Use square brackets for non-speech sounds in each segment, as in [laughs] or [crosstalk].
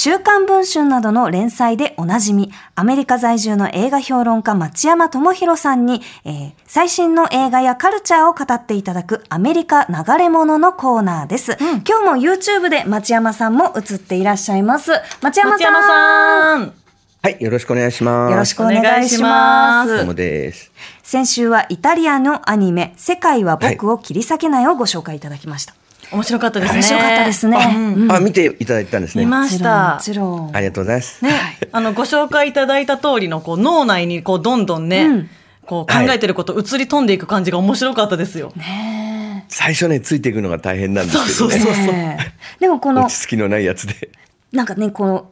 週刊文春などの連載でおなじみ、アメリカ在住の映画評論家町山智博さんに、えー最新の映画やカルチャーを語っていただくアメリカ流れ物のコーナーです。今日も YouTube で町山さんも映っていらっしゃいます。町山さん。松山さん。はい、よろしくお願いします。よろしくお願いします。どうもです。先週はイタリアのアニメ、世界は僕を切り裂けないをご紹介いただきました。面白かったですね。面白かったですね。うんあ、見ていただいたんですね。見ましたも。ちろん。ありがとうございます。ね、あのご紹介いただいた通りのこう脳内にこうどんどんね、うんこう考えてること移り飛んでいく感じが面白かったですよ。ね最初ね、ついていくのが大変なんですけどね。そうそうそうえねえでもこの落ち着きのないやつで。なんかねこの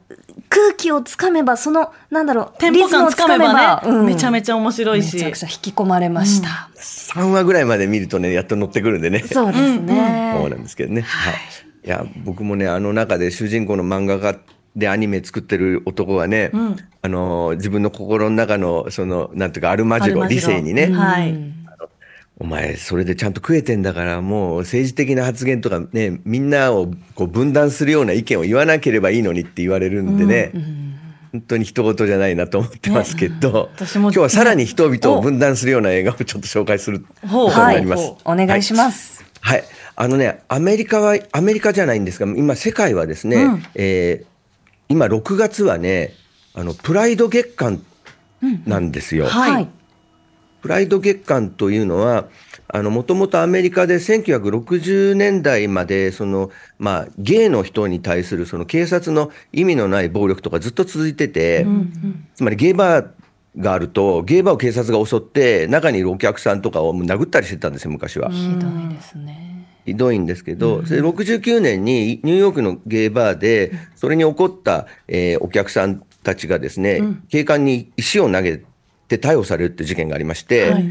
空気をつかめばそのなんだろうテンポ感つかめばね、めちゃめちちゃ面白いし。めちゃくちゃ引き込まれました。3話ぐらいまで見るとね、やっと乗ってくるんでね。そうですね。そうなんですけどね。はい。いや、僕もね、あの中で主人公の漫画家でアニメ作ってる男はね、んあの、自分の心の中の、その、なんていうか、アルマジロ、アルマジロ理性にね、はいうんお前、それでちゃんと食えてんだから、もう政治的な発言とかね、みんなをこう分断するような意見を言わなければいいのにって言われるんでね、本当に人事じゃないなと思ってますけど、私も今日はさらに人々を分断するような映画をちょっと紹介することになります。ほお願いします。はい。あのね、アメリカは、アメリカじゃないんですが、今世界はですね、うんえー今6月はね、あの、プライド月間なんですよ。はいはい。プライド月間というのは、あの、もともとアメリカで1960年代まで、その、まあ、ゲイの人に対するその警察の意味のない暴力とかずっと続いてて、つまりゲイバーがあると、ゲイバーを警察が襲って、中にいるお客さんとかを殴ったりしてたんですよ、昔は。ひどいですね。ひどいんですけど、それ69年にニューヨークのゲイバーで、それに起こった、えーお客さんたちがですね、警官に石を投げて逮捕されるって事件がありまして、はい。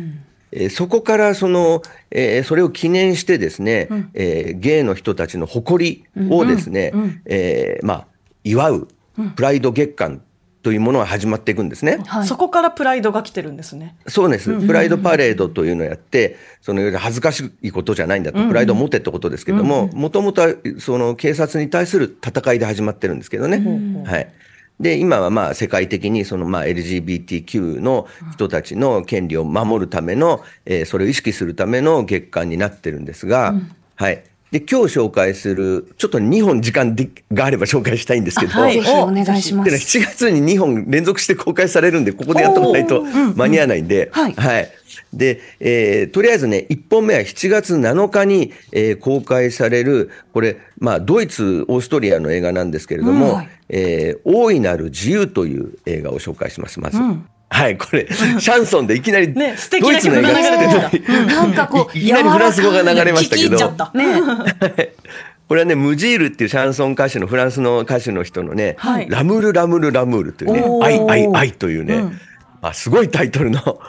えーそこからその、えーそれを記念してですね、えーゲイの人たちの誇りをですね、えーまあ、祝うプライド月間というものが始まっていくんですね。はい。そこからプライドが来てるんですね。そうです。プライドパレードというのをやって、そのいわゆる恥ずかしいことじゃないんだと、プライドを持ってってことですけども、もともとはその警察に対する戦いで始まってるんですけどね。はい。で、今はまあ世界的にそのまあ LGBTQ の人たちの権利を守るための、えーそれを意識するための月間になってるんですが、はい。で、今日紹介する、ちょっと2本時間でがあれば紹介したいんですけど、あはい。お願いします。7月に2本連続して公開されるんで、ここでやっとかないと間に合わないんで、はいで、えーとりあえずね、1本目は7月7日に、えー公開される、これ、まあ、ドイツ、オーストリアの映画なんですけれども、うんはい。えー大いなる自由という映画を紹介します、まず。はい、これ、シャンソンでいきなり、ね素敵なドイツの映画曲が流れてきた。うん。なんかこうい [laughs] いきなりフランス語が流れましたけど。ね。[laughs] これはね、ムジールっていうシャンソン歌手のフランスの歌手の人のね、はい。ラムルラムルラムールというね愛愛愛というね、うん。まあ、すごいタイトルの、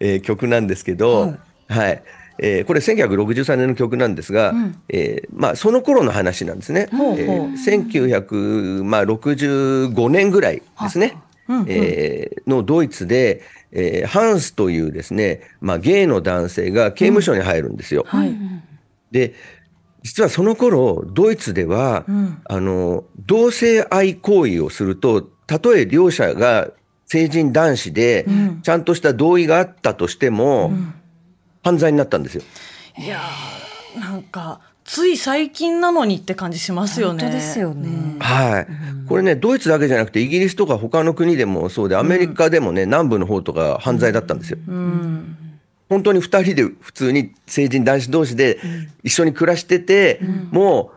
えー曲なんですけど、はい。えーこれ1963年の曲なんですが、えーまあ、その頃の話なんですね。ほうほうえー1965年ぐらいですね。えーのドイツで、えーハンスというですね、まあ、ゲイの男性が刑務所に入るんですよ。はい。で実はその頃ドイツでは、んあの同性愛行為をするとたとえ両者が成人男子で、んちゃんとした同意があったとしても、犯罪になったんですよ。いやーなんかつい最近なのにって感じしますよね。本当ですよね。はい、これねドイツだけじゃなくてイギリスとか他の国でもそうでアメリカでもね、南部の方とか犯罪だったんですよ。うん。本当に2人で普通に成人男子同士で一緒に暮らしてて、もう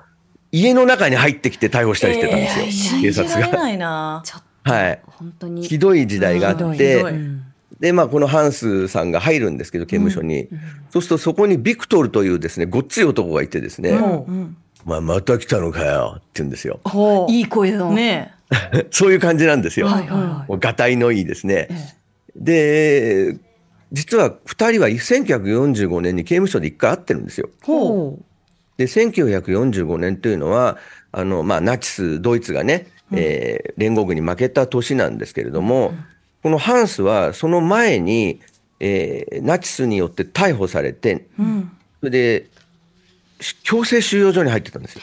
家の中に入ってきて逮捕したりしてたんですよ、信警察が。じられないな。ちょっとはい、本当に。ひどい時代があうんって、ひどいで、まあ、このハンスさんが入るんですけど、刑務所に。そうすると、そこにビクトルというですね、ごっつい男がいてですね、うん。お前また来たのかよって言うんですよ。いい声の。ね [laughs] そういう感じなんですよ。はいはいがたいのいいですね。で、実は2人は1945年に刑務所で一回会ってるんですよ。で、1945年というのは、あの、まあ、ナチス、ドイツがね、えー連合軍に負けた年なんですけれども、このハンスはその前に、えーナチスによって逮捕されて。それで、し強制収容所に入ってたんですよ。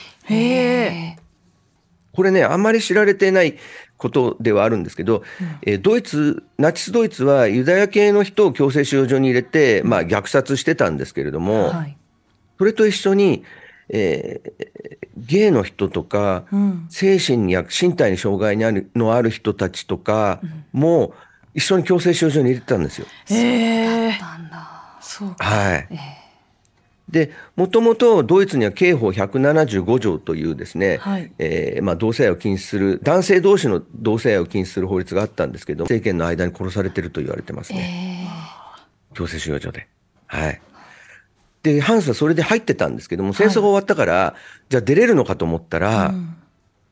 これね、あんまり知られてないことではあるんですけど、えードイツ、ナチスドイツはユダヤ系の人を強制収容所に入れて、まあ虐殺してたんですけれども、はい。それと一緒に、えーゲイの人とか、うん精神や身体に障害にあるのある人たちとかも一緒に強制収容所に入れてたんですよ。ええなんだ。そうか。はい。えで、もともとドイツには刑法175条というですね、はいえーまあ、同性愛を禁止する、男性同士の同性愛を禁止する法律があったんですけど、政権の間に殺されてると言われてますえね。え強制収容所で。はい。で、ハンスはそれで入ってたんですけども、戦争が終わったから、じゃあ出れるのかと思ったら、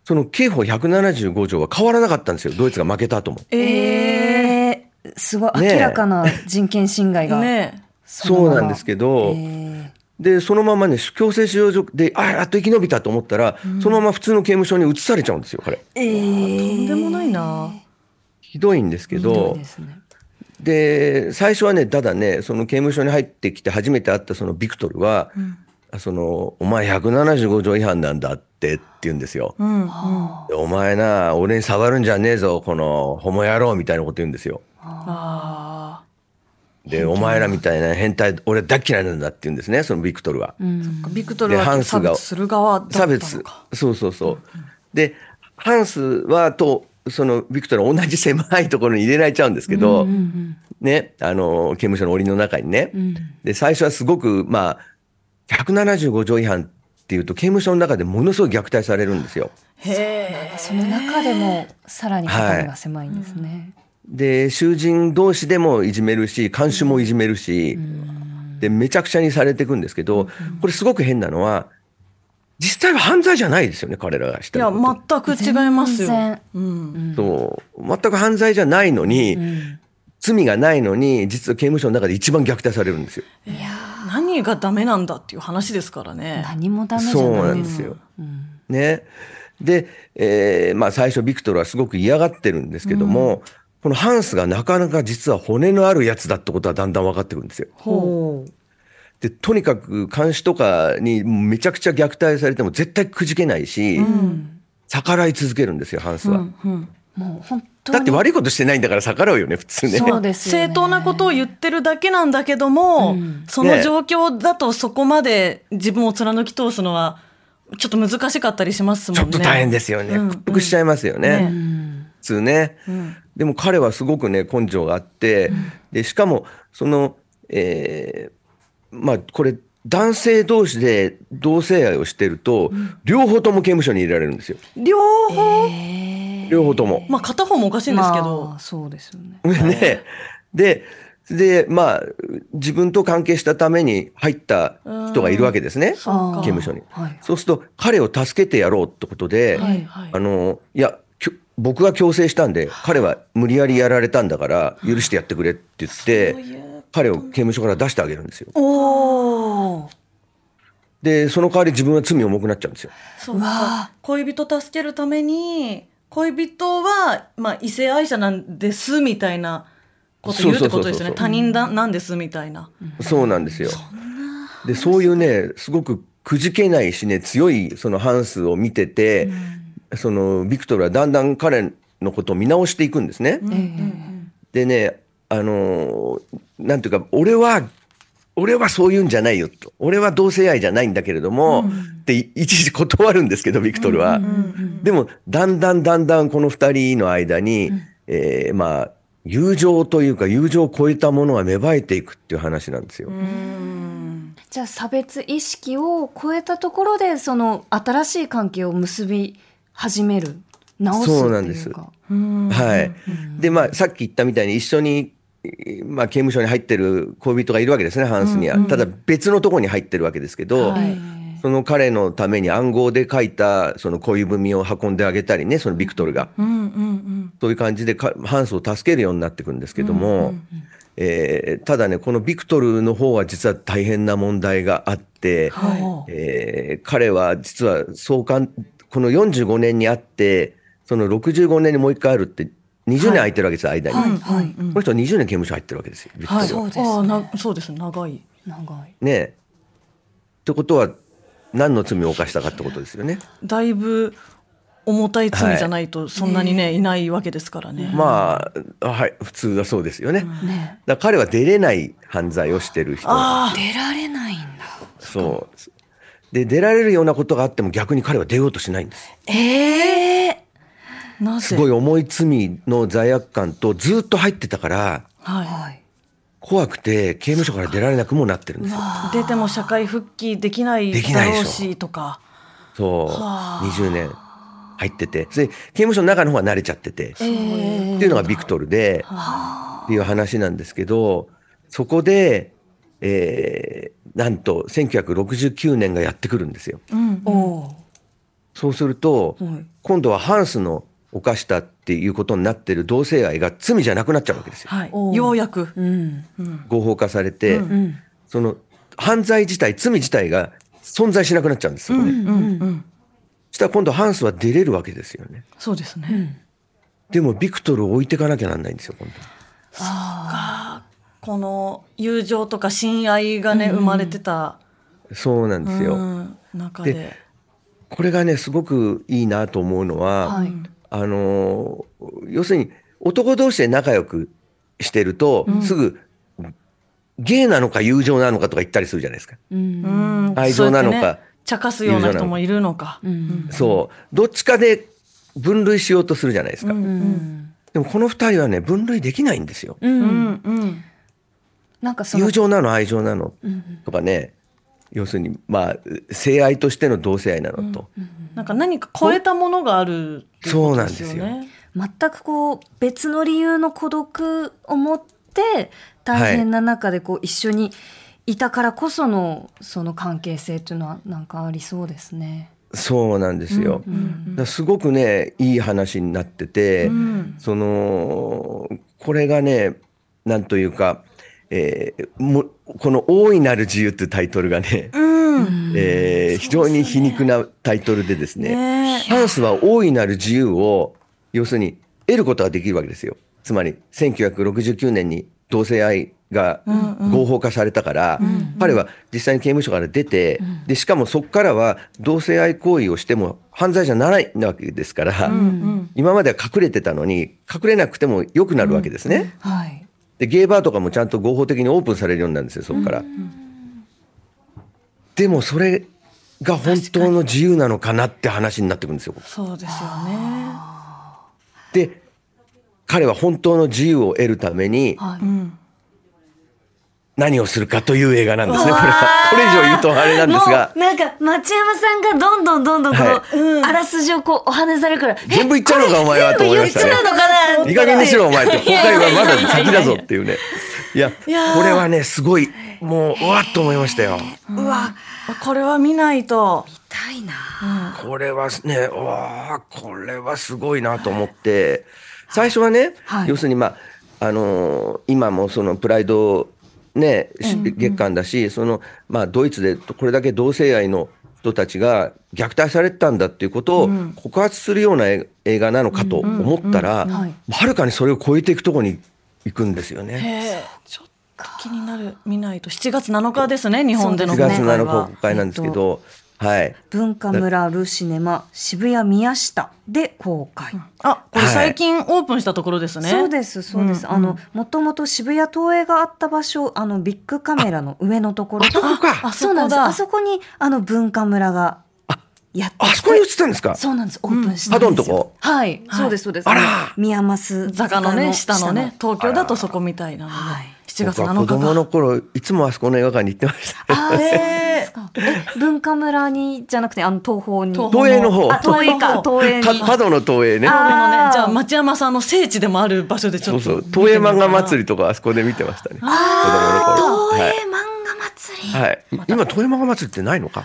その刑法175条は変わらなかったんですよ。ドイツが負けた後も。ええすごい明らかな人権侵害が。[laughs] ねそうなんですけど、えで、そのままね、強制収容所で、あ、やっと生き延びたと思ったら、そのまま普通の刑務所に移されちゃうんですよ、これ。ええとんでもないな。ひどいんですけひどどい、ですね。で、最初はね、ただね、その刑務所に入ってきて初めて会ったそのビクトルは、その、お前175条違反なんだってって言うんですよ。うんうん。でお前な、俺に触るんじゃねえぞ、この、ホモ野郎みたいなこと言うんですよ。あで、お前らみたいな変態、俺大っ嫌いなんだって言うんですね、そのビクトルは。うんあ。ビクトルはンスが差別する側だったの差別か。。そうそうそう。で、ハンスはと、そのビクトルは同じ狭いところに入れられちゃうんですけど、うんうんね、あの、刑務所の檻の中にね。うんで、最初はすごく、まあ、175条違反っていうと、刑務所の中でものすごい虐待されるんですよ。へえ。その中でもさらに肩身が狭いんですね。で、囚人同士でもいじめるし、看守もいじめるし、で、めちゃくちゃにされていくんですけど、これすごく変なのは、実際は犯罪じゃないですよね、彼らがしていや。全く違いますよ全然。うん。そう。全く犯罪じゃないのに、うん罪がないのに、実は刑務所の中で一番虐待されるんですよ。いや何がダメなんだっていう話ですからーね。何もダメじゃそうなんですよ。うんね。で、えーまあ最初ビクトルはすごく嫌がってるんですけども、このハンスがなかなか実は骨のあるやつだってことはだんだん分かってくるんですよ。ほう。で、とにかく監視とかにめちゃくちゃ虐待されても絶対くじけないし、うん逆らい続けるんですよ、ハンスは。うんうんもう本当に。だって悪いことしてないんだから逆らうよね、普通ね。そうですよね正当なことを言ってるだけなんだけども、うんその状況だとそこまで自分を貫き通すのはちょっと難しかったりしますもんね。ちょっと大変ですよね。うん屈服しちゃいますよね。ねうん普通ね。うんでも彼はすごくね、根性があって、で、しかも、その、えーまあ、これ、男性同士で同性愛をしてると、両方とも刑務所に入れられるんですよ。両方、えー両方とも。まあ片方もおかしいんですけど、まあそうですよね。ね。で、で、まあ、自分と関係したために入った人がいるわけですね。刑務所に。はい。そうすると、彼を助けてやろうってことで、はいはいあの、いや、僕が強制したんで、彼は無理やりやられたんだから、許してやってくれって言ってそういう、彼を刑務所から出してあげるんですよ。で、その代わり自分は罪重くなっちゃうんですよ。そうか恋人助けるために恋人は、まあ、異性愛者なんですみたいなこと言うってことですよね他人だなんですみたいな。そうなんですよ。で、そういうね、すごくくじけないしね、強いそのハンスを見てて、そのビクトルはだんだん彼のことを見直していくんですね。でね、あのーなんていうか、俺は、俺はそういうんじゃないよと。俺は同性愛じゃないんだけれども、って一時断るんですけど、ビクトルは。でも、だんだんだんだんこの二人の間に、えーまあ、友情というか、友情を超えたものが芽生えていくっていう話なんですよ。うんじゃあ差別意識を超えたところでその新しい関係を結び始める直すそうなんです。うん。はい。で、まあ、さっき言ったみたいに一緒に、まあ、刑務所に入ってる恋人がいるわけですね、ハンスには。ただ別のところに入ってるわけですけど、はい。その彼のために暗号で書いたその恋文を運んであげたりね、そのビクトルが。うんうんそういう感じでかハンスを助けるようになっていくんですけども、えーただね、このビクトルの方は実は大変な問題があって、はえー彼は実はそうかんこの45年にあって、その65年にもう一回あるって、20年空いてるわけですよ、間に。はいはいうんこの人は20年刑務所入ってるわけですよ、は。はい、そうですねああなそうです長い。長いねえ。ってことは、何の罪を犯したかってことですよね。だいぶ重たい罪じゃないとそんなにね、い、ないわけですからね。まあ、はい、普通はそうですよね。だかねら彼は出れない犯罪をしてる人。あ出られないんだ。そう。で、出られるようなことがあっても逆に彼は出ようとしないんです。ええあ、なぜすごい重い罪の罪悪感とずっと入ってたから、ははい。怖くて刑務所から出られなくもなってるんですよ。い。出ても社会復帰できないだろうしとか。そう。はあ20年入ってて。で、刑務所の中の方は慣れちゃってて。っていうのがビクトルで、っていう話なんですけど、そこで、えー、なんと1969年がやってくるんですよ。うん。そうすると、ー。はい。今度はハンスの犯したっていうことになってる同性愛が罪じゃなくなっちゃうわけですよ。はいようやく。うん。うん。合法化されて、うんうん。その犯罪自体、罪自体が存在しなくなっちゃうんですよね。うんうんうん。そしたら今度ハンスは出れるわけですよね。そうですね。うん。でもビクトルを置いていかなきゃなんないんですよ、今度。がこの友情とか親愛がね、生まれてた、そうなんですよ。うん、中ででこれがね、すごくいいなと思うのは、はい。あのー要するに男同士で仲良くしてると、すぐ、ゲイなのか友情なのかとか言ったりするじゃないですか。う。うんん愛情なのかね茶化すような人もいるのか。うん。そう。どっちかで分類しようとするじゃないですか。うんうん。でもこの二人はね、分類できないんですよ。う。うんんうんなんかその友。情なの、愛情なのうん。とかね、要するに、まあ、性愛としての同性愛なのと。なんか何か超えたものがあるっていうことですよそうなね。全くこう別の理由の孤独を持って大変な中でこう一緒にいたからこそのその関係性っていうのはなんかありそうですね。そうなんですよ。うんだからすごくね、いい話になってて、うんその、これがね、なんというか、えーもこの大いなる自由っていうタイトルがね、うん。えー非常に皮肉なタイトルでですね、ね。ハンスは大いなる自由を、要するに得ることができるわけですよ。つまり、1969年に同性愛が合法化されたから、彼は実際に刑務所から出て、で、しかもそこからは同性愛行為をしても犯罪じゃならないわけですから、うん。今までは隠れてたのに、隠れなくても良くなるわけですね。はい。で、ゲイバーとかもちゃんと合法的にオープンされるようになるんですよ、そこから。でも、それが本当の自由なのかなって話になってくるんですよ。そうですよね。で、彼は本当の自由を得るためにはい。うん何をするかという映画なんですね、これは。これ以上言うとあれなんですがなんか町山さんがどんどんどんどんこの、はいあらすじをこうお話しされるから全部言っちゃうのか、お前はと思いましたね。全部言っちゃうのかないい加減にしろ、お前って。公開はまだ先だぞっていうね。いや、いやーこれはね、すごい、もう、うわっと思いましたよ。うわこれは見ないと。痛いな。これはね、うわあこれはすごいなと思って、最初はね、はい要するに、まあ、あのー今もそのプライド、ね、し月間だし、その、まあ、ドイツでこれだけ同性愛の人たちが虐待されてたんだっていうことを告発するような映映画なのかと思ったら、はるかにそれを超えていくところに行くんですよね。ちょっと気になる。見ないと。7月7日ですね日本での4月7日公開は。公開なんですけど、はい。文化村ルシネマ渋谷宮下で公開。あこれはい。最近オープンしたところですね、そうですそうです、あのもともと渋谷東映があった場所あのビッグカメラの上のところ。あそこか。あそうなんであそこにあの文化村がやってあそこに映ってたんですか？そうなんです。オープンしたんパドンですよ、とこ？はい、はい。そうですそうです。あら。の宮益坂のね下のね下東京だとそこみたいなので、はい。7月僕は7日子供のか頃、いつもあそこの映画館に行ってました。あーへー。そうですか？え文化村にじゃなくてあの東宝に？東東映の方あ東映か東映にたパドの東映ね。じゃあ町山さんの聖地でもある場所でちょっとそうそう。東映漫画祭りとかあそこで見てましたね。子供の頃。東映はい。漫画祭り、はい。今、東映漫画祭りってないのか？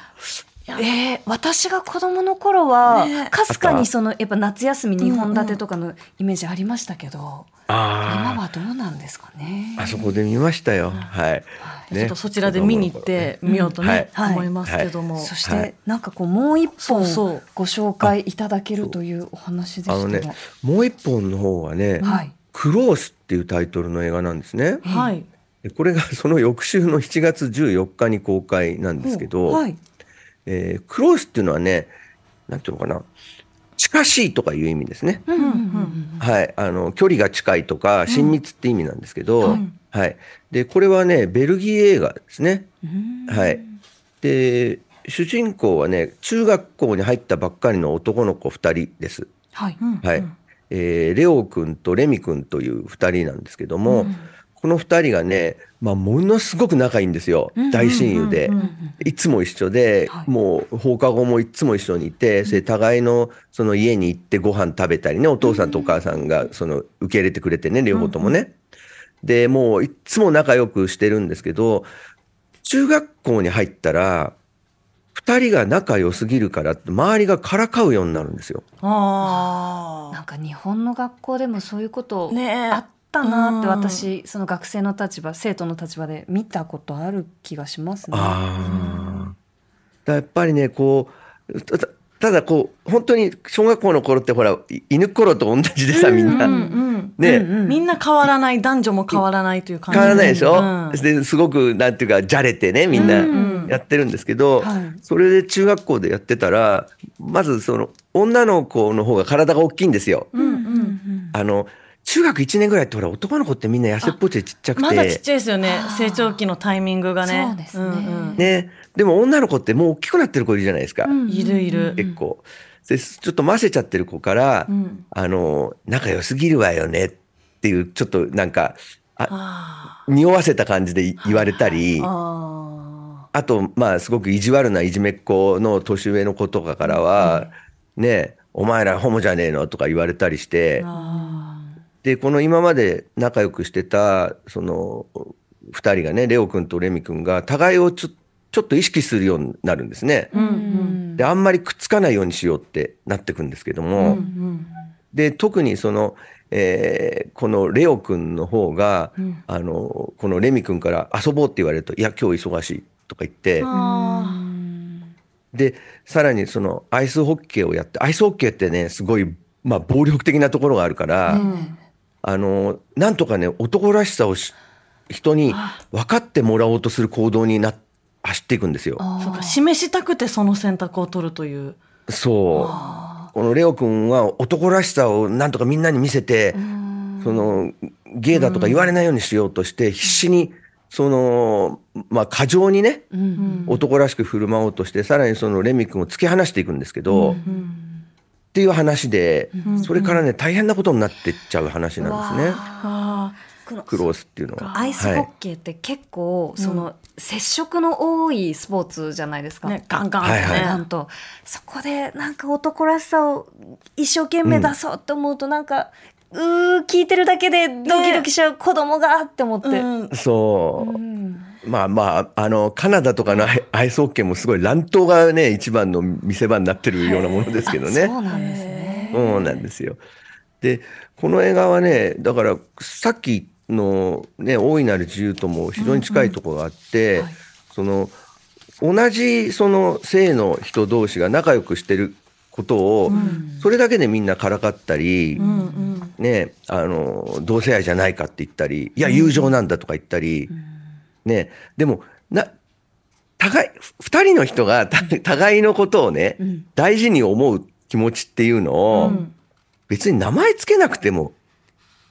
えー、私が子供の頃はね。かすかにそのやっぱ夏休み2本立てとかのイメージありましたけど、今あはどうなんですかね？あ。あそこで見ましたよ。はい。ちょっとそちらで見に行ってみようとね、はい。思いますけども、そしはい。てなんかこうもう一本そうそう。ご紹介いただけるというお話でしたが、ね、もう一本の方はね、はい。クロースっていうタイトルの映画なんですね。はい。でこれがその翌週の7月14日に公開なんですけど、はいえークロースっていうのはね、なんていうのかな、地近しいとかいう意味ですね。うんうんうん。はい、あの距離が近いとか親密って意味なんですけど、はい、でこれはねベルギー映画ですね。うん。はい、で主人公はね中学校に入ったばっかりの男の子2人です。はい。はい。えーレオ君とレミ君という2人なんですけども、この2人がね、まあ、ものすごく仲いいんですよ、うん大親友で。いつも一緒で、はいもう放課後もいつも一緒にいて、それで互いのその家に行ってご飯食べたりね、お父さんとお母さんがその受け入れてくれてね、両方ともね。で、もういつも仲良くしてるんですけど、中学校に入ったら、二人が仲良すぎるから周りがからかうようになるんですよ。あなんか日本の学校でもそういうことあ。ねえ。あったなってうん私その学生の立場生徒の立場で見たことある気がしますね。あやっぱりね、こう、たただこう、本当に小学校の頃ってほら、い犬頃と同じでさ、みんな。うんうん。ね、うんうんみんな変わらない、男女も変わらないという感じ。変わらないでしょ、うんですごくなんていうかじゃれてねみんうんなやってるんですけど、はいそれで中学校でやってたらまずその女の子の方が体が大きいんですよ。うんうん。あの中学1年ぐらいってほら男の子ってみんな痩せっぽちでちっちゃくて、まだちっちゃいですよね。成長期のタイミングがね。そうですね。んうん。ね、でも女の子ってもう大きくなってる子いるじゃないですか、うん。いるいる。結構。でちょっとませちゃってる子から、うん。あの仲良すぎるわよねっていうちょっとなんかああ匂わせた感じで言われたり。ー。ああと、まあ、すごく意地悪ないじめっ子の年上の子とかからは、ね、お前らホモじゃねえのとか言われたりしてで、この今まで仲良くしてた、その、二人がね、レオ君とレミ君が、互いをちょちょっと意識するようになるんですね。ー。うんうん。で、あんまりくっつかないようにしようってなってくんですけども、うんで、特にその、えーこのレオ君の方が、うんあの、このレミ君から遊ぼうって言われると、いや、今日忙しいとか言って、あで、さらにそのアイスホッケーをやって、アイスホッケーってね、すごい、まあ、暴力的なところがあるから、ーうんあの、なんとかね、男らしさをし人に分かってもらおうとする行動にな、走っていくんですよ。そうか示したくてその選択を取るという。そう。このレオ君は男らしさをなんとかみんなに見せて、その、ゲイだとか言われないようにしようとして、必死に、その、まあ、過剰にね、うんうん。男らしく振る舞おうとして、さらにそのレミ君を突き放していくんですけど、うんっていう話で、んそれからね、大変なことになってっちゃう話なんですね。クロースっていうのは。アイスホッケーって結構、その接触の多いスポーツじゃないですか。ーね、ガンガンってね。はいはいなんとそこでなんか男らしさを一生懸命出そうって思うとなんか、うー聞いてるだけでドキドキしちゃう子供がって思って。うんそう。うんまあまあ、あの、カナダとかのアイスホッケーもすごい乱闘がね、一番の見せ場になってるようなものですけどね。そうなんですね。そうなんですよ。で、この映画はね、だからさっきのね、大いなる自由とも非常に近いところがあって、はいその、同じその性の人同士が仲良くしてることを、それだけでみんなからかったり、うんうんね、あの、同性愛じゃないかって言ったり、いや、友情なんだとか言ったり、ね、でも、な、互い、二人の人がた互いのことをね、ん。大事に思う気持ちっていうのを、うん。別に名前つけなくても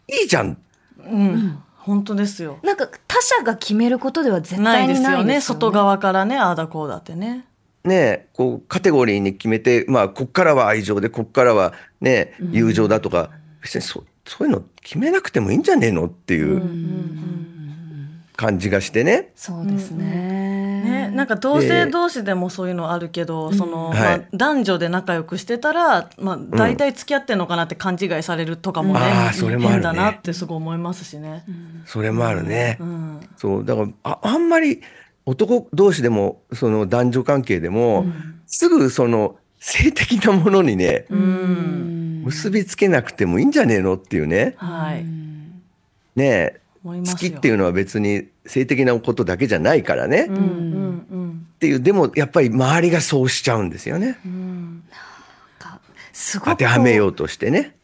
いいじゃん。うん。本当ですよ。なんか他者が決めることでは絶ない対にですよね。ないですよね。外側からね、ああだこうだってね。ね、こう、カテゴリーに決めて、まあ、こっからは愛情で、こっからはね、友情だとか、別にそそういうの決めなくてもいいんじゃねえのっていう感じがしてね。そうですね。ね、なんか同性同士でもそういうのあるけど、その、まあはい男女で仲良くしてたら、まあ、大体付き合ってんのかなって勘違いされるとかもね、あーそれもあるね変だなってすごい思いますしね。それもあるね。うんそう、だから、ああんまり男同士でも、その男女関係でも、すぐその性的なものにね、うん結びつけなくてもいいんじゃねえのっていうね。はい、ねえ。好きっていうのは別に性的なことだけじゃないからね。っうんうんていう、でもやっぱり周りがそうしちゃうんですよね。うんうんかすごく当てはめようとしてね。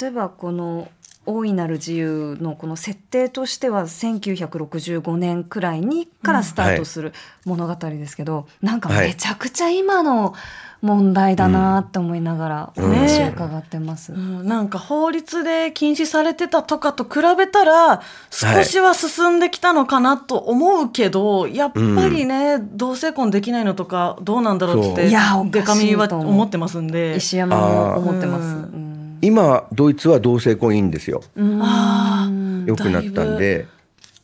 例えばこの「大いなる自由」のこの設定としては1965年くらいにからスタートする物語ですけど、なんかめちゃくちゃ今の問題だなって思いながらおうん。話を伺ってます。うん。なんか法律で禁止されてたとかと比べたら少しは進んできたのかなと思うけど、やっぱりね、同性婚できないのとかどうなんだろうっていやおかしいデカミはと思う思ってますんで。石山も思ってます。今、ドイツは同性婚いいんですよ。あ良くなったんで。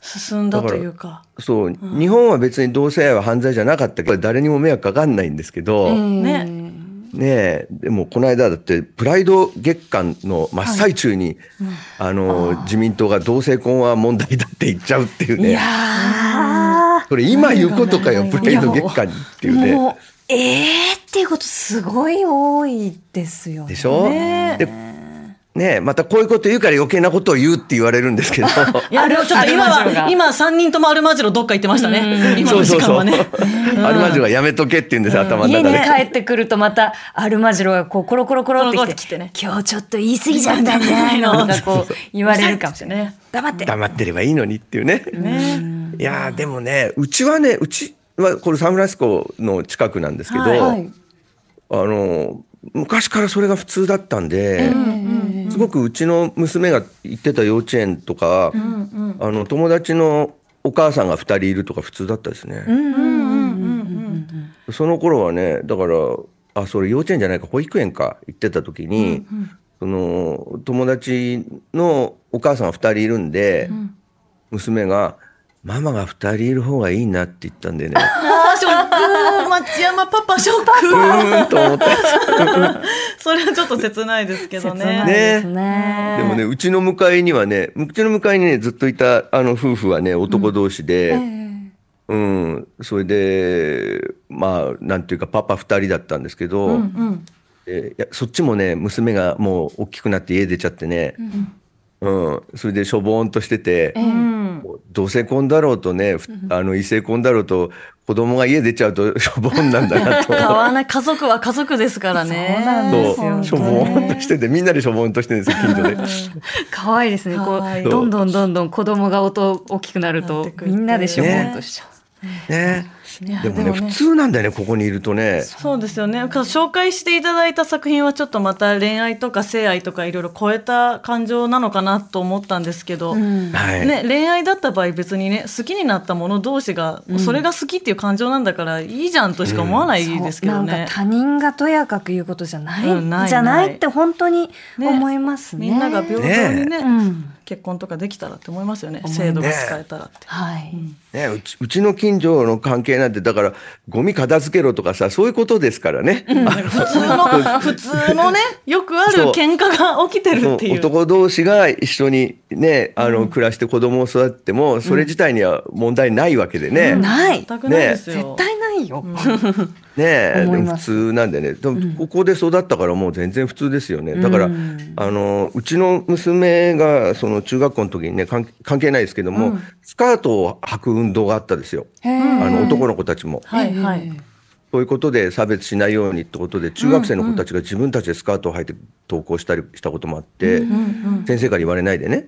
進んだというか。そう、日本は別に同性愛は犯罪じゃなかったけど、誰にも迷惑かかんないんですけど、ね。ねえ、でもこの間だって、プライド月間の真っ最中に、あの、自民党が同性婚は問題だって言っちゃうっていうね。いやー。それ今言うことかよ、プライド月間にっていうね。もうええー、っていうことすごい多いですよね。でしょ？ねでねえ、またこういうこと言うから余計なことを言うって言われるんですけど。[laughs] いやでもちょっと今は今3人ともアルマジロどっか行ってましたね今の時間はねアルマジロがやめとけって言うんですよ、頭の家に中で。帰ってくるとまたアルマジロがこうコロコロコロってコロコロきってね今日ちょっと言い過ぎちゃったんじゃないのとかこう言われるかもしれない。ね黙って。黙ってればいいのにっていうね。ねいやーでもね、うちはね、うちはこれサンフランシスコの近くなんですけど、はい。はい。あの、昔からそれが普通だったんで、すごくうちの娘が行ってた幼稚園とか、あの、友達のお母さんが2人いるとか普通だったですね。その頃はね、だから、あ、それ幼稚園じゃないか、保育園か行ってた時に、その、友達のお母さんが2人いるんで、娘が、ママが2人いる方がいいなって言ったんでね、あ [laughs] ーショック。町山パパショッうクーんと思った。[laughs] それはちょっと切ないですけど切ないねですね。でもね、うちの向かいにはね、うちの向かいにね、ずっといたあの夫婦はね、男同士で、うん、それで、まあ、なんていうか、パパ二人だったんですけど、でいやそっちもね、娘がもう大きくなって家出ちゃってね、うん、それでしょぼーんとしてて、うん同性婚だろうとね、ふあの異性婚だろうと、子供が家出ちゃうと [laughs] しょぼんなんだなと。変わらない家族は家族ですからねそうなんですよそう、しょぼーんとしてて、みんなでしょぼーんとしてるんですよ、近所で。[laughs] 可愛いですね。こうどんどんどんどん子供が音大きくなるとみんなでしょぼんとしちゃう。ね。いやでもね、普通なんだよね、ここにいるとね。そうですよね。紹介していただいた作品はちょっとまた恋愛とか性愛とかいろいろ超えた感情なのかなと思ったんですけど、はい。ね、恋愛だった場合別にね好きになった者同士が、それが好きっていう感情なんだからいいじゃんとしか思わないですけどなんねか。他人がとやかく言うことじゃない、うんないじゃないないって本当に思いますね。みんなが平等にね。うん結婚とかできたらって思いますよね。制度が使えたらって。はい。ね、うちうちの近所の関係なんてだからゴミ片付けろとかさそういうことですからね、あの普通の [laughs] 普通のねよくある喧嘩が起きてるっていう。男同士が一緒にねあの、暮らして子供を育ってもそれ自体には問題ないわけでね、ない。全くないですよ。絶対ないよ。[laughs] ねえでも普通なんでね。でもここで育ったからもう全然普通ですよね。だから、うんあのうちの娘がその中学校の時にね関関係ないですけども、スカートを履く運動があったですよ、あの男の子たちも。はいはい。そういうことで差別しないようにってことで中学生の子たちが自分たちでスカートを履いて登校したりしたこともあって、先生から言われないでね、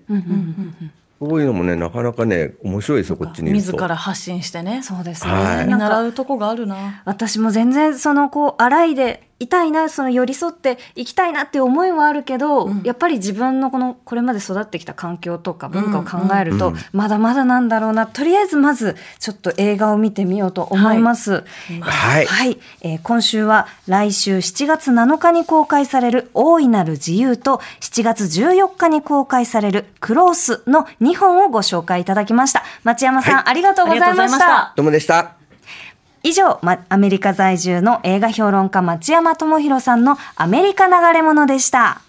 そういうのもねなかなかね面白いですよこっちに。自ら発信してね。そうですね。はい習うとこがあるな。私も全然そのこう洗いでいたいなその寄り添っていきたいなっていう思いはあるけど、やっぱり自分のこのこれまで育ってきた環境とか文化を考えると、まだまだなんだろうな。とりあえずまずちょっと映画を見てみようと思います。はい、はい、えー今週は来週7月7日に公開される大いなる自由と7月14日に公開されるクロースの2本をご紹介いただきました。町山さん、はい。ありがとうございまありがとうございました。どうもでした。以上、ま、アメリカ在住の映画評論家町山智博さんのアメリカ流れ物でした。